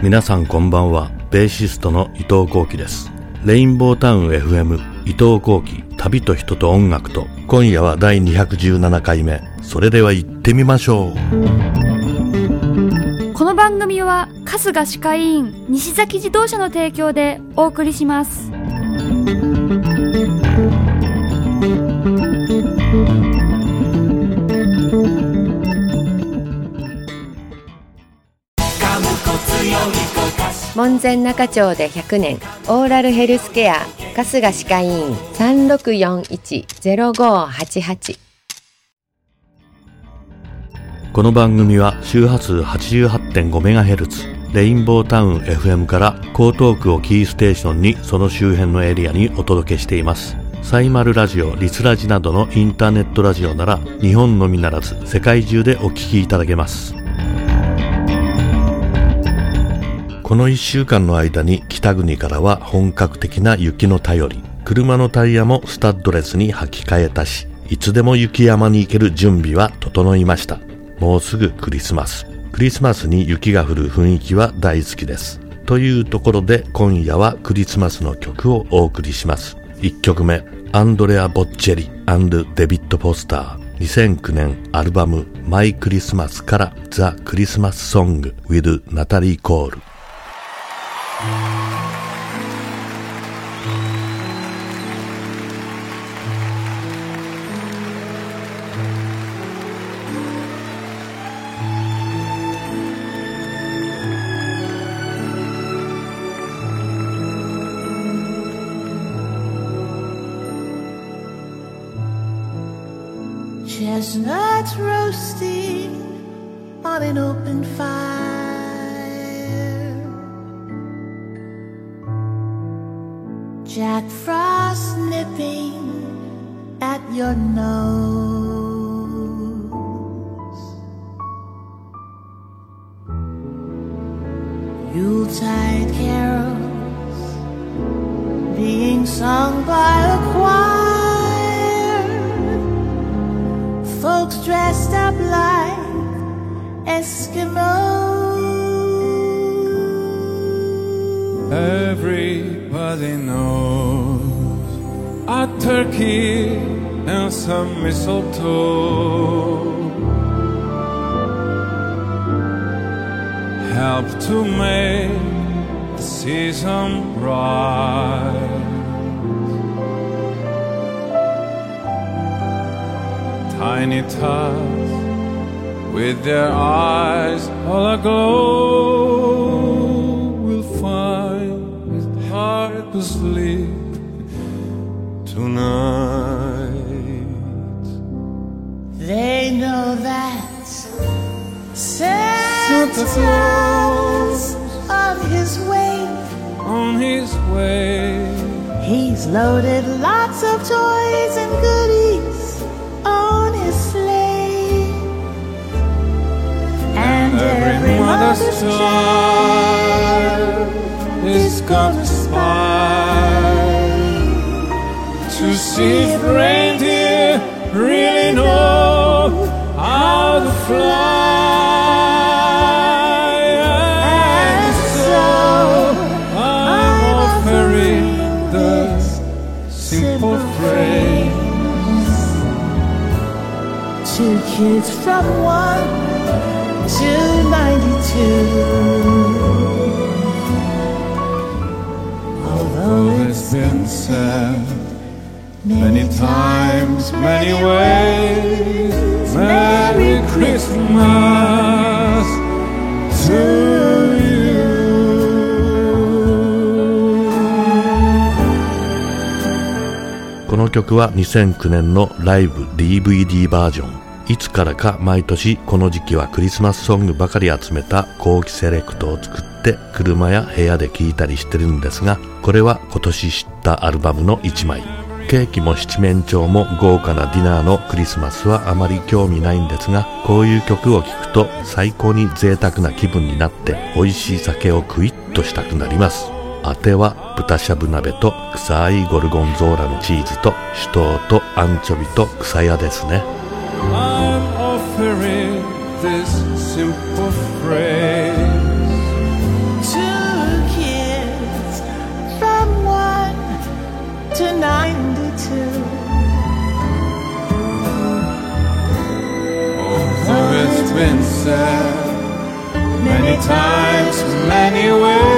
皆さんこんばんは。ベーシストの伊藤幸喜です。レインボータウン FM 伊藤幸喜旅と人と音楽と。今夜は第217回目。それでは行ってみましょう。この番組は春日歯科医院西崎自動車の提供でお送りします。門前仲町で100年。オーラルヘルスケア。春日歯科医院。3641-0588この番組は周波数 88.5MHz レインボータウン FM から江東区をキーステーションにその周辺のエリアにお届けしています。サイマルラジオ、リスラジなどのインターネットラジオなら日本のみならず世界中でお聞きいただけます。この1週間の間に北国からは本格的な雪の便り。車のタイヤもスタッドレスに履き替えたしいつでも雪山に行ける準備は整いました。もうすぐクリスマス。クリスマスに雪が降る雰囲気は大好きです。というところで今夜はクリスマスの曲をお送りします。1曲目アンドレア・ボッチェリデビッド・ポスター。2009年アルバムマイ・クリスマスからザ・クリスマス・ソング with ナタリー・コール。Chestnuts roasting on an open fire. Jack Frost nipping at your nose. Yuletide carols being sung Everybody knows a turkey and some mistletoe help to make the season bright. Tiny tots with their eyes all aglow to sleep tonight. They know that Santa Claus on his way. on his way. He's loaded lots of toys and goodies on his sleigh. And Every mother's child is gonna if reindeer really know how to fly. And so I'm offering this simple phrase. Two kids from one は2009年のライブ DVD バージョン。いつからか毎年この時期はクリスマスソングばかり集めた後期セレクトを作って車や部屋で聴いたりしてるんですがこれは今年知ったアルバムの1枚。ケーキも七面鳥も豪華なディナーのクリスマスはあまり興味ないんですがこういう曲を聴くと最高に贅沢な気分になって美味しい酒をクイッとしたくなります。あては豚しゃぶ鍋と臭いゴルゴンゾーラのチーズと酒盗とアンチョビと草屋ですね I'm offering this simple phrase to kids from 1 to 92 Oh, it's been said many times, many ways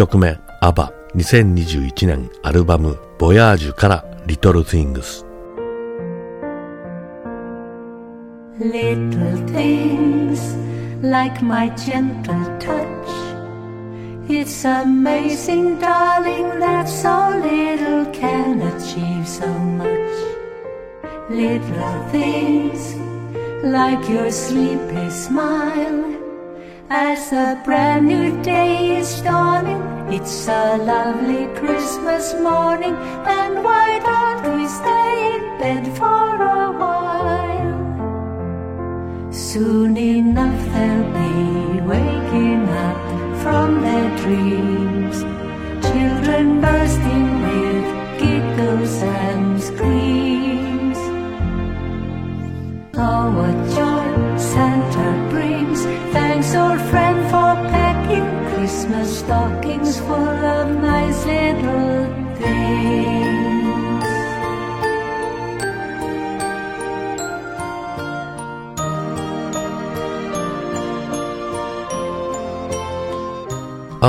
曲目、アバ、2021年アルバム、ボヤージュからリトル・ティングス。Little things like my gentle touch. It's amazing, darling, that so little can achieve so much. Little things like your sleepy smile. As a brand new day is dawning, it's a lovely Christmas morning, and why don't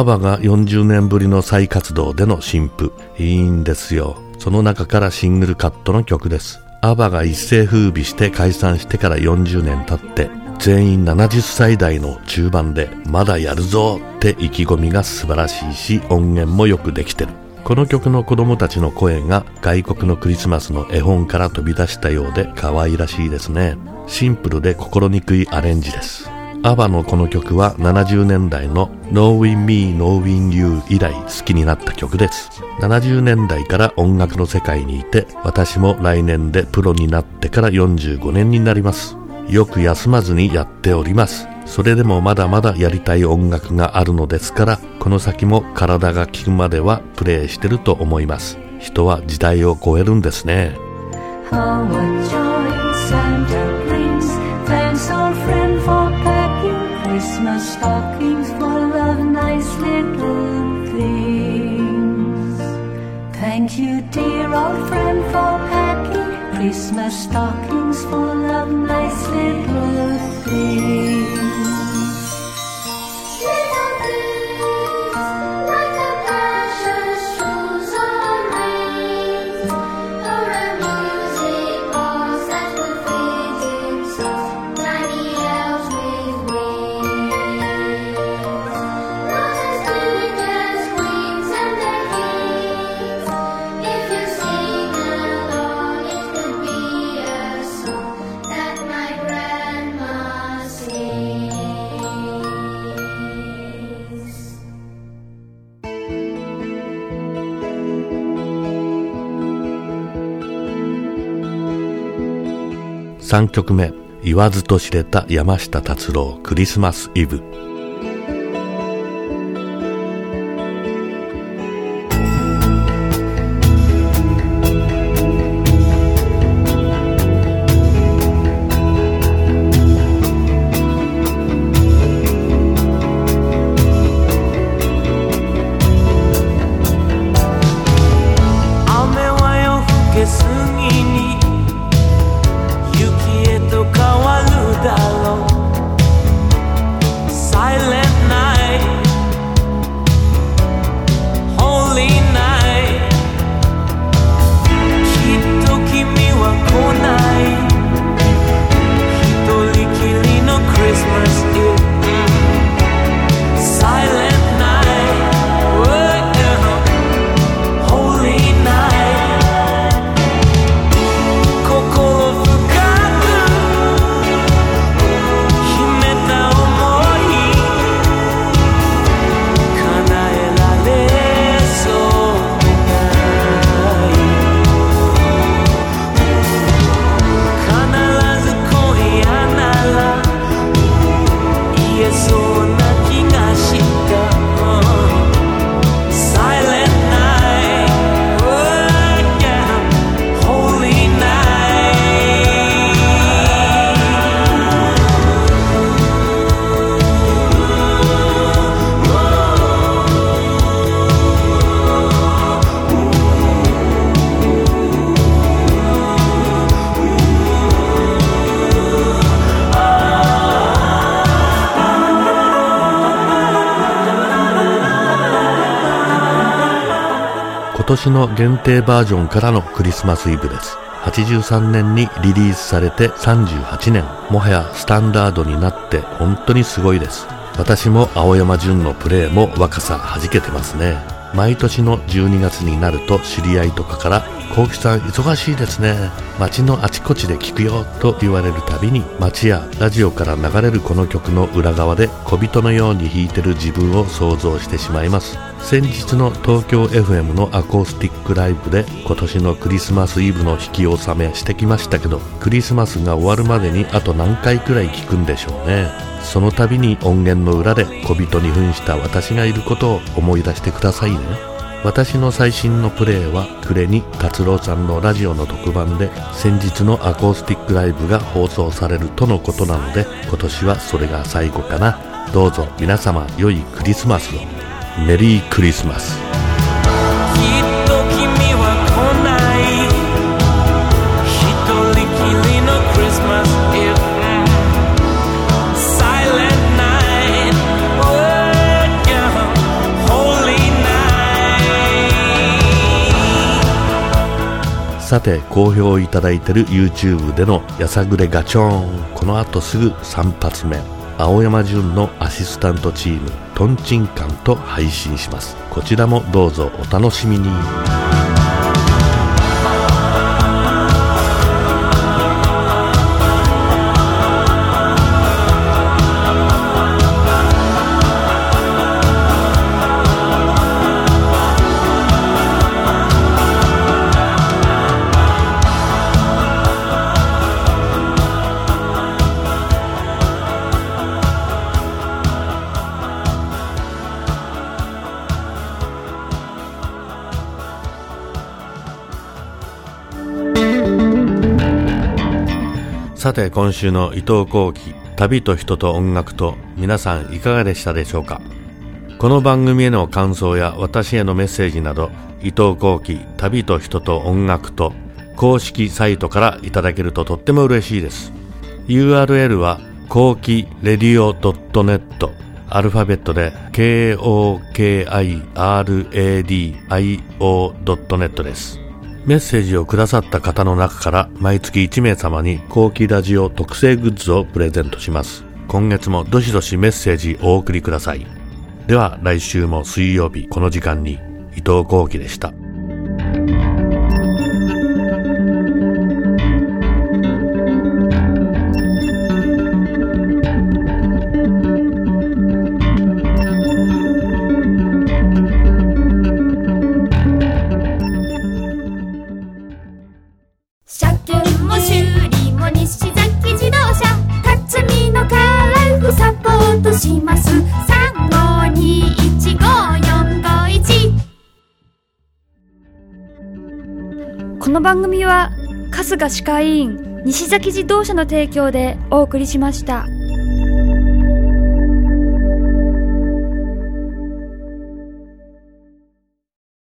アバが40年ぶりの再活動での新譜。いいんですよ。その中からシングルカットの曲です。アバが一世風靡して解散してから40年経って、全員70歳代の中盤で、まだやるぞって意気込みが素晴らしいし、音源もよくできてる。この曲の子供たちの声が外国のクリスマスの絵本から飛び出したようで可愛らしいですね。シンプルで心にくいアレンジです。アバのこの曲は70年代の Knowing Me, Knowing You 以来好きになった曲です。70年代から音楽の世界にいて、私も来年でプロになってから45年になります。よく休まずにやっております。それでもまだまだやりたい音楽があるのですから、この先も体が効くまではプレイしてると思います。人は時代を超えるんですね。Christmas stockings full of nice little 3曲目、言わずと知れた山下達郎クリスマスイブ。年の限定バージョンからのクリスマスイブです。83年にリリースされて38年。もはやスタンダードになって本当にすごいです。私も青山純のプレーも若さ弾けてますね。毎年の12月になると知り合いとかから、コウキさん忙しいですね。街のあちこちで聞くよと言われるたびに、街やラジオから流れるこの曲の裏側で小人のように弾いてる自分を想像してしまいます。先日の東京 FM のアコースティックライブで今年のクリスマスイブの引き納めしてきましたけど、クリスマスが終わるまでにあと何回くらい聞くんでしょうね。その度に音源の裏で小人に扮した私がいることを思い出してくださいね。私の最新のプレイは暮れに達郎さんのラジオの特番で先日のアコースティックライブが放送されるとのことなので今年はそれが最後かな。どうぞ皆様良いクリスマスを。メリークリスマス。さて好評いただいてる YouTube でのやさぐれガチョーン。この後すぐ3発目。青山純のアシスタントチームとんちんかんと配信します。こちらもどうぞお楽しみに。さて今週の伊藤幸喜旅と人と音楽と皆さんいかがでしたでしょうか？この番組への感想や私へのメッセージなど伊藤幸喜旅と人と音楽と公式サイトからいただけるととっても嬉しいです。URL は後期レディオ .net アルファベットで KOKIRADIO.net です。メッセージをくださった方の中から毎月1名様に後期ラジオ特製グッズをプレゼントします。今月もどしどしメッセージお送りください。では来週も水曜日この時間に伊藤幸喜でした。修理も西崎自動車辰巳のカラフサポートします3521この番組は春日歯科医院西崎自動車の提供でお送りしました。